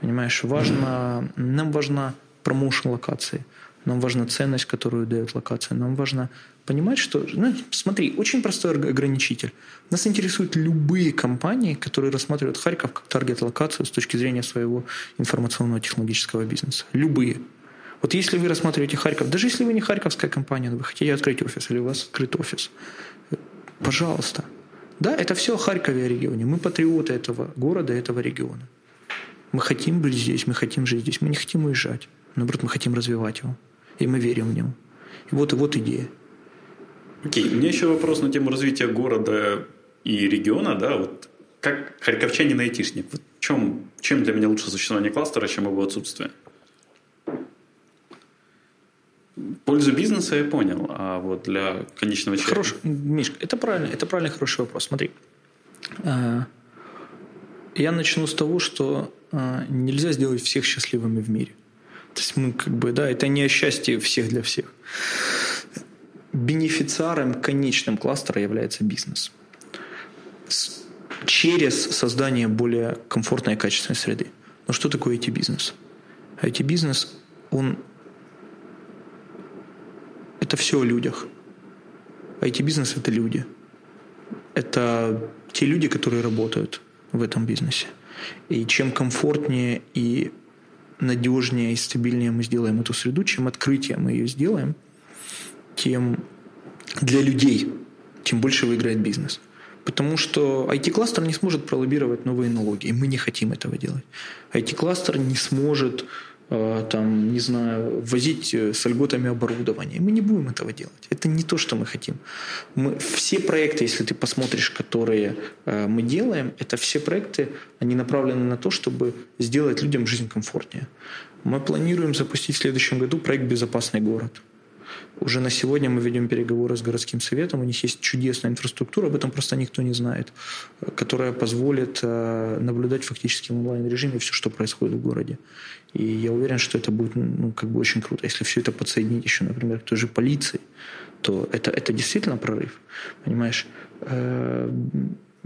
Speaker 4: Понимаешь, важно, нам важна промоушен локации. Нам важна ценность, которую дает локация. Нам важно понимать, что... Ну, смотри, очень простой ограничитель. Нас интересуют любые компании, которые рассматривают Харьков как таргет-локацию с точки зрения своего информационного технологического бизнеса. Любые. Вот если вы рассматриваете Харьков, даже если вы не харьковская компания, но вы хотите открыть офис, или у вас открыт офис, пожалуйста. Да, это все о Харькове, о регионе. Мы патриоты этого города, этого региона. Мы хотим быть здесь, мы хотим жить здесь, мы не хотим уезжать. Наоборот, мы хотим развивать его. И мы верим в него. И вот, и вот идея.
Speaker 1: Окей, okay. у меня еще вопрос на тему развития города и региона. Да? Вот как харьковчанин айтишник, вот чем, чем для меня лучше существование кластера, чем его отсутствие? пользу бизнеса я понял, а вот для конечного человека...
Speaker 4: Хорош, Мишка, это правильно, это правильный хороший вопрос. Смотри, а, я начну с того, что а, нельзя сделать всех счастливыми в мире. То есть мы как бы, да, это не счастье всех для всех. Бенефициаром конечным кластера является бизнес. Через создание более комфортной и качественной среды. Но что такое IT-бизнес? IT-бизнес, он это все о людях. IT-бизнес – это люди. Это те люди, которые работают в этом бизнесе. И чем комфортнее и надежнее и стабильнее мы сделаем эту среду, чем открытие мы ее сделаем, тем для людей, тем больше выиграет бизнес. Потому что IT-кластер не сможет пролоббировать новые налоги, и мы не хотим этого делать. IT-кластер не сможет там, не знаю, возить э, с льготами оборудование. Мы не будем этого делать. Это не то, что мы хотим. Мы, все проекты, если ты посмотришь, которые э, мы делаем, это все проекты, они направлены на то, чтобы сделать людям жизнь комфортнее. Мы планируем запустить в следующем году проект «Безопасный город». Уже на сегодня мы ведем переговоры с городским советом. У них есть чудесная инфраструктура, об этом просто никто не знает, которая позволит э, наблюдать фактически в онлайн-режиме все, что происходит в городе. И я уверен, что это будет ну, как бы очень круто. Если все это подсоединить еще, например, к той же полиции, то это, это действительно прорыв. Понимаешь? Э,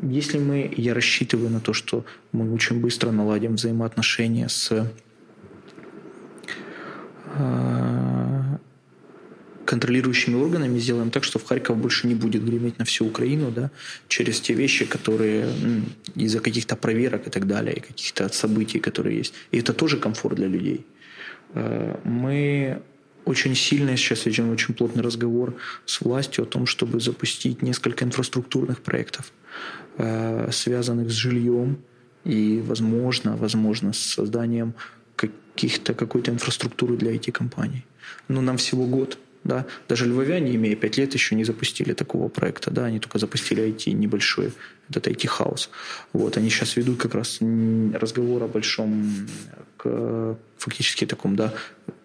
Speaker 4: если мы, я рассчитываю на то, что мы очень быстро наладим взаимоотношения с э, контролирующими органами сделаем так, что в Харьков больше не будет греметь на всю Украину, да, через те вещи, которые из-за каких-то проверок и так далее, и каких-то событий, которые есть. И это тоже комфорт для людей. Э, мы очень сильно сейчас ведем очень плотный разговор с властью о том, чтобы запустить несколько инфраструктурных проектов, э, связанных с жильем и, возможно, возможно, с созданием каких-то какой-то инфраструктуры для IT-компаний. Но нам всего год – да. Даже львовяне, имея пять лет, еще не запустили такого проекта. Да. Они только запустили IT небольшой, этот IT-хаус. Вот. Они сейчас ведут как раз разговор о большом к, фактически таком да,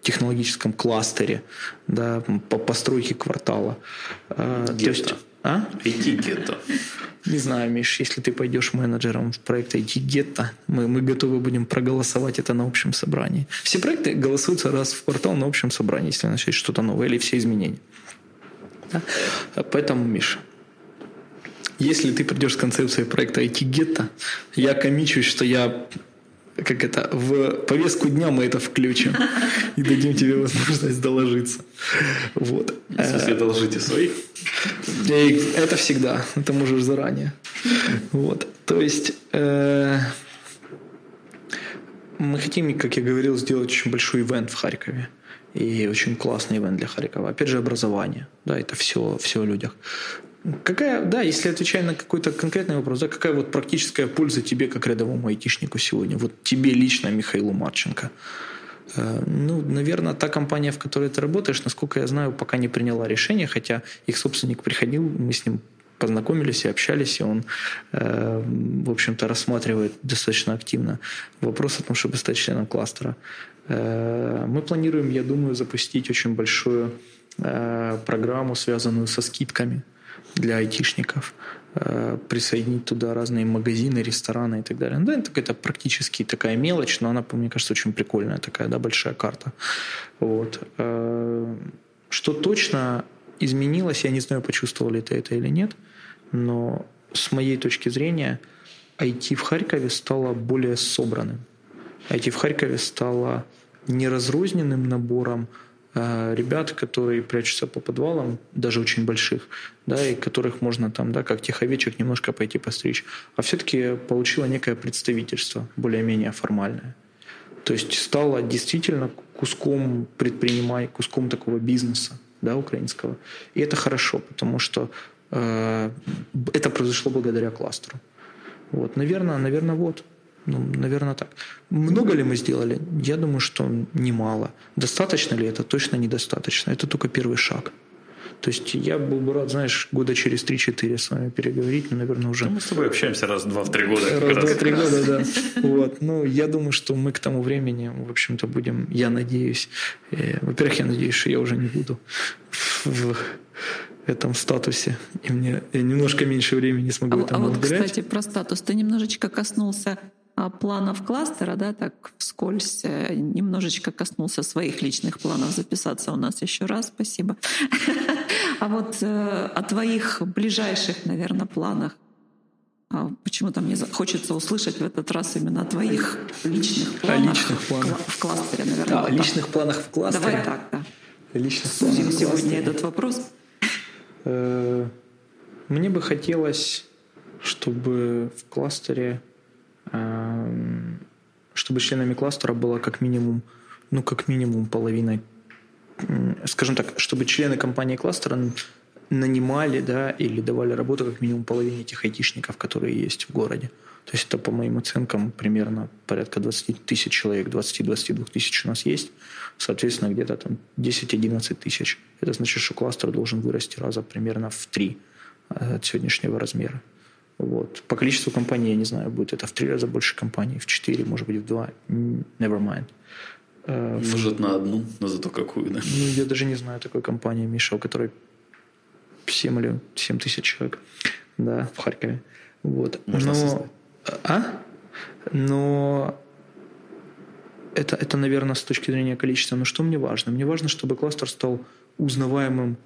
Speaker 4: технологическом кластере да, по постройке квартала.
Speaker 1: А, то есть, а? IT-гетто.
Speaker 4: Не знаю, Миш, если ты пойдешь менеджером в проект IT-гетто, мы, мы готовы будем проголосовать это на общем собрании. Все проекты голосуются раз в квартал на общем собрании, если начать что-то новое или все изменения. Да? Поэтому, Миша, если ты придешь с концепцией проекта IT-гетто, я комичусь, что я как это, в повестку дня мы это включим и дадим тебе возможность доложиться. Вот.
Speaker 1: В смысле, доложите своих?
Speaker 4: Это всегда, это можешь заранее. Вот. То есть э, мы хотим, как я говорил, сделать очень большой ивент в Харькове. И очень классный ивент для Харькова. Опять же, образование. Да, это все, все о людях. Какая, да, если отвечая на какой-то конкретный вопрос, да, какая вот практическая польза тебе, как рядовому айтишнику сегодня? Вот тебе лично, Михаилу Марченко. Э, ну, наверное, та компания, в которой ты работаешь, насколько я знаю, пока не приняла решение, хотя их собственник приходил, мы с ним познакомились и общались, и он, э, в общем-то, рассматривает достаточно активно вопрос о том, чтобы стать членом кластера. Э, мы планируем, я думаю, запустить очень большую программу, связанную со скидками для айтишников, э, присоединить туда разные магазины, рестораны и так далее. Ну, да, это какая-то практически такая мелочь, но она, мне кажется, очень прикольная такая, да, большая карта. Вот. Э, что точно изменилось, я не знаю, почувствовали ты это или нет, но с моей точки зрения IT в Харькове стало более собранным. IT в Харькове стало не разрозненным набором ребят, которые прячутся по подвалам, даже очень больших, да, и которых можно там, да, как тех овечек немножко пойти постричь, а все-таки получила некое представительство, более-менее формальное. То есть стала действительно куском предпринимай, куском такого бизнеса, да, украинского. И это хорошо, потому что э, это произошло благодаря кластеру. Вот, наверное, наверное, вот. Ну, наверное, так. Много ли мы сделали? Я думаю, что немало. Достаточно ли это? Точно недостаточно. Это только первый шаг. То есть я был бы рад, знаешь, года через 3-4 с вами переговорить, но, наверное, уже...
Speaker 1: Ну, мы с тобой общаемся раз два в три года.
Speaker 4: Раз, два, три года, да. Вот. Ну, я думаю, что мы к тому времени, в общем-то, будем, я надеюсь, э, во-первых, я надеюсь, что я уже не буду в этом статусе, и мне я немножко меньше времени смогу
Speaker 3: а,
Speaker 4: этому
Speaker 3: а вот,
Speaker 4: уделять.
Speaker 3: кстати, про статус. Ты немножечко коснулся планов кластера, да, так вскользь э, немножечко коснулся своих личных планов записаться у нас еще раз, спасибо. А вот э, о твоих ближайших, наверное, планах. А почему-то мне хочется услышать в этот раз именно о твоих личных планах,
Speaker 4: личных планах.
Speaker 3: в кластере, наверное.
Speaker 4: Да,
Speaker 3: вот
Speaker 4: о
Speaker 3: так.
Speaker 4: личных планах в кластере.
Speaker 3: Давай так, да.
Speaker 4: Личных
Speaker 3: Сузим сегодня этот вопрос.
Speaker 4: Э, Мне бы хотелось, чтобы в кластере, чтобы членами кластера было как минимум, ну как минимум половина, скажем так, чтобы члены компании кластера нанимали, да, или давали работу как минимум половине этих айтишников, которые есть в городе. То есть это, по моим оценкам, примерно порядка 20 тысяч человек, 20-22 тысяч у нас есть. Соответственно, где-то там 10-11 тысяч. Это значит, что кластер должен вырасти раза примерно в три э, от сегодняшнего размера. Вот. По количеству компаний, я не знаю, будет это в три раза больше компаний, в четыре, может быть, в два. Never mind. Э,
Speaker 1: Может, на одну, но зато какую, да?
Speaker 4: ну, я даже не знаю такой компании, Миша, у которой 7 или 7 тысяч человек да, в Харькове. Вот.
Speaker 1: Можно
Speaker 4: Но,
Speaker 1: создать.
Speaker 4: а? Но это, это, наверное, с точки зрения количества. Но что мне важно? Мне важно, чтобы кластер стал узнаваемым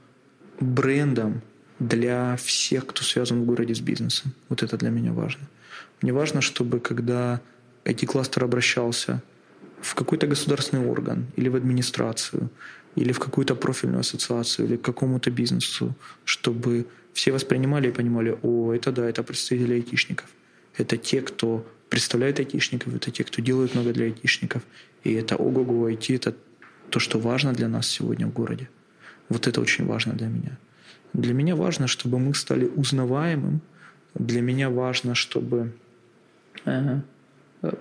Speaker 4: брендом для всех, кто связан в городе с бизнесом. Вот это для меня важно. Мне важно, чтобы когда IT-кластер обращался в какой-то государственный орган или в администрацию, или в какую-то профильную ассоциацию, или к какому-то бизнесу, чтобы все воспринимали и понимали, о, это да, это представители айтишников. Это те, кто представляет айтишников, это те, кто делает много для айтишников. И это ого-го, IT — это то, что важно для нас сегодня в городе. Вот это очень важно для меня. Для меня важно, чтобы мы стали узнаваемым. Для меня важно, чтобы... э,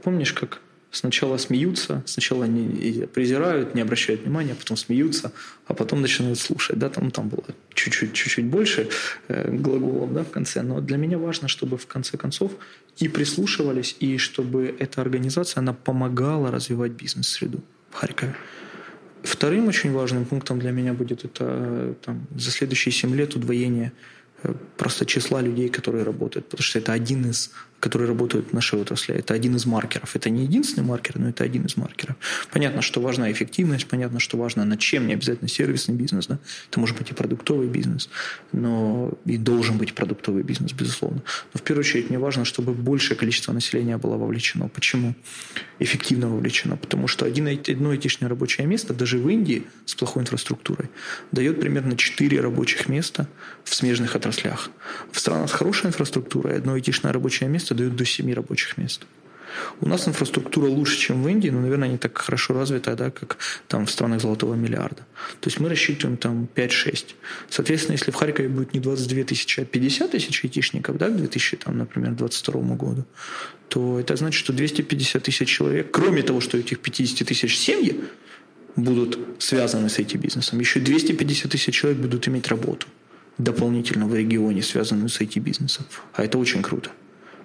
Speaker 4: Помнишь, как сначала смеются, сначала они презирают, не обращают внимания, потом смеются, а потом начинают слушать. Да, там, там было чуть-чуть, чуть-чуть больше э, глаголов да, в конце. Но для меня важно, чтобы в конце концов и прислушивались, и чтобы эта организация, она помогала развивать бизнес-среду в Харькове. Вторым очень важным пунктом для меня будет это э, там, за следующие 7 лет удвоение э, просто числа людей, которые работают. Потому что это один из, которые работают в нашей отрасли, это один из маркеров. Это не единственный маркер, но это один из маркеров. Понятно, что важна эффективность, понятно, что важно над чем, не обязательно сервисный бизнес, да? это может быть и продуктовый бизнес, но и должен быть продуктовый бизнес, безусловно. Но в первую очередь мне важно, чтобы большее количество населения было вовлечено. Почему? Эффективно вовлечено. Потому что один, одно айтишное рабочее место, даже в Индии с плохой инфраструктурой, дает примерно 4 рабочих места в смежных отраслях. В странах с хорошей инфраструктурой одно айтишное рабочее место дает до 7 рабочих мест. У нас инфраструктура лучше, чем в Индии, но, наверное, не так хорошо развитая, да, как там в странах золотого миллиарда. То есть мы рассчитываем там 5-6. Соответственно, если в Харькове будет не 22 тысячи, а 50 тысяч айтишников да, к 2000, там, например, 22 году, то это значит, что 250 тысяч человек, кроме того, что этих 50 тысяч семьи будут связаны с IT-бизнесом, еще 250 тысяч человек будут иметь работу дополнительно в регионе, связанную с IT-бизнесом. А это очень круто.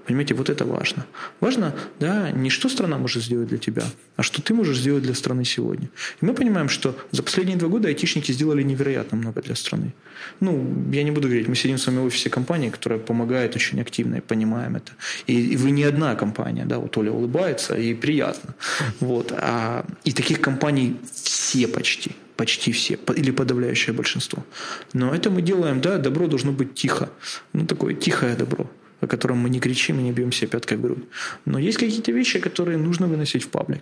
Speaker 4: Понимаете, вот это важно. Важно, да, не что страна может сделать для тебя, а что ты можешь сделать для страны сегодня. И мы понимаем, что за последние два года айтишники сделали невероятно много для страны. Ну, я не буду говорить, мы сидим с вами в офисе компании, которая помогает очень активно, и понимаем это. И, и вы не одна компания, да, вот Оля улыбается, и приятно. Вот. А, и таких компаний все почти почти все, или подавляющее большинство. Но это мы делаем, да, добро должно быть тихо. Ну, такое тихое добро о котором мы не кричим и не бьем себя пяткой в грудь. Но есть какие-то вещи, которые нужно выносить в паблик.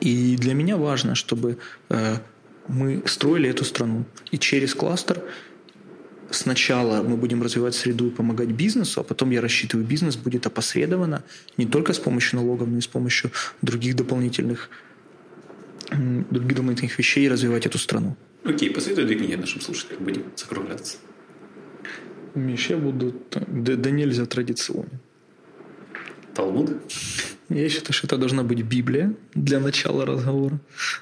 Speaker 4: И для меня важно, чтобы э, мы строили эту страну. И через кластер сначала мы будем развивать среду и помогать бизнесу, а потом, я рассчитываю, бизнес будет опосредованно не только с помощью налогов, но и с помощью других дополнительных, других дополнительных вещей развивать эту страну.
Speaker 1: Окей, посоветуй две книги нашим слушателям, будем закругляться.
Speaker 4: Миш, я буду да, да нельзя традиционен.
Speaker 1: Талмуд?
Speaker 4: Я считаю, что это должна быть Библия для начала разговора.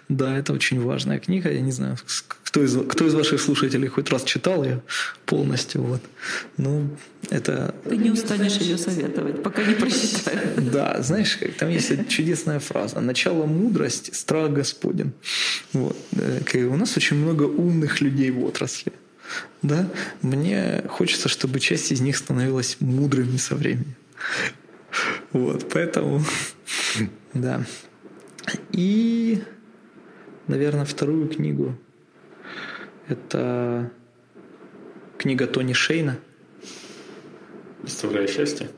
Speaker 4: Да, это очень важная книга. Я не знаю, кто из, кто из ваших слушателей хоть раз читал ее полностью? Вот. Ну, это...
Speaker 3: Ты не устанешь ее советовать, пока не прочитаешь.
Speaker 4: Да, знаешь, там есть чудесная фраза. Начало мудрости – страх Господен. Вот. Э, у нас очень много умных людей в отрасли. Да? Мне хочется, чтобы часть из них становилась мудрыми со временем. Вот, поэтому, да. И, наверное, вторую книгу это книга Тони Шейна.
Speaker 1: Представляю счастье.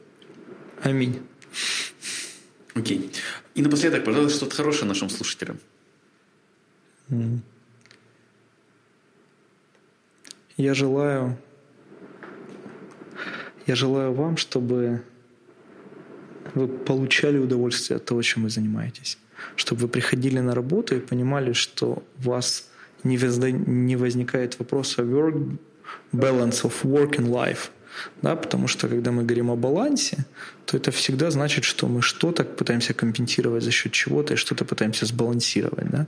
Speaker 4: Аминь.
Speaker 1: Окей. И напоследок, пожалуйста, что-то хорошее нашим слушателям.
Speaker 4: Я желаю, я желаю вам, чтобы вы получали удовольствие от того, чем вы занимаетесь. Чтобы вы приходили на работу и понимали, что у вас не, возникает вопроса work balance of work and life. Да, потому что когда мы говорим о балансе, то это всегда значит, что мы что-то пытаемся компенсировать за счет чего-то и что-то пытаемся сбалансировать. Да?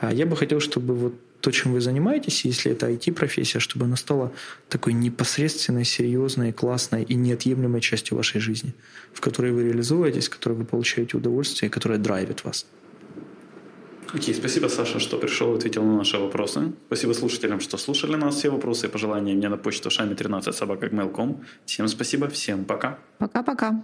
Speaker 4: А я бы хотел, чтобы вот то, чем вы занимаетесь, если это IT-профессия, чтобы она стала такой непосредственной, серьезной, классной и неотъемлемой частью вашей жизни, в которой вы реализуетесь, в которой вы получаете удовольствие, которая драйвит вас.
Speaker 1: Окей, okay, спасибо, Саша, что пришел и ответил на наши вопросы. Спасибо слушателям, что слушали нас. Все вопросы и пожелания мне на почту шами13 собака Всем спасибо, всем пока.
Speaker 3: Пока-пока.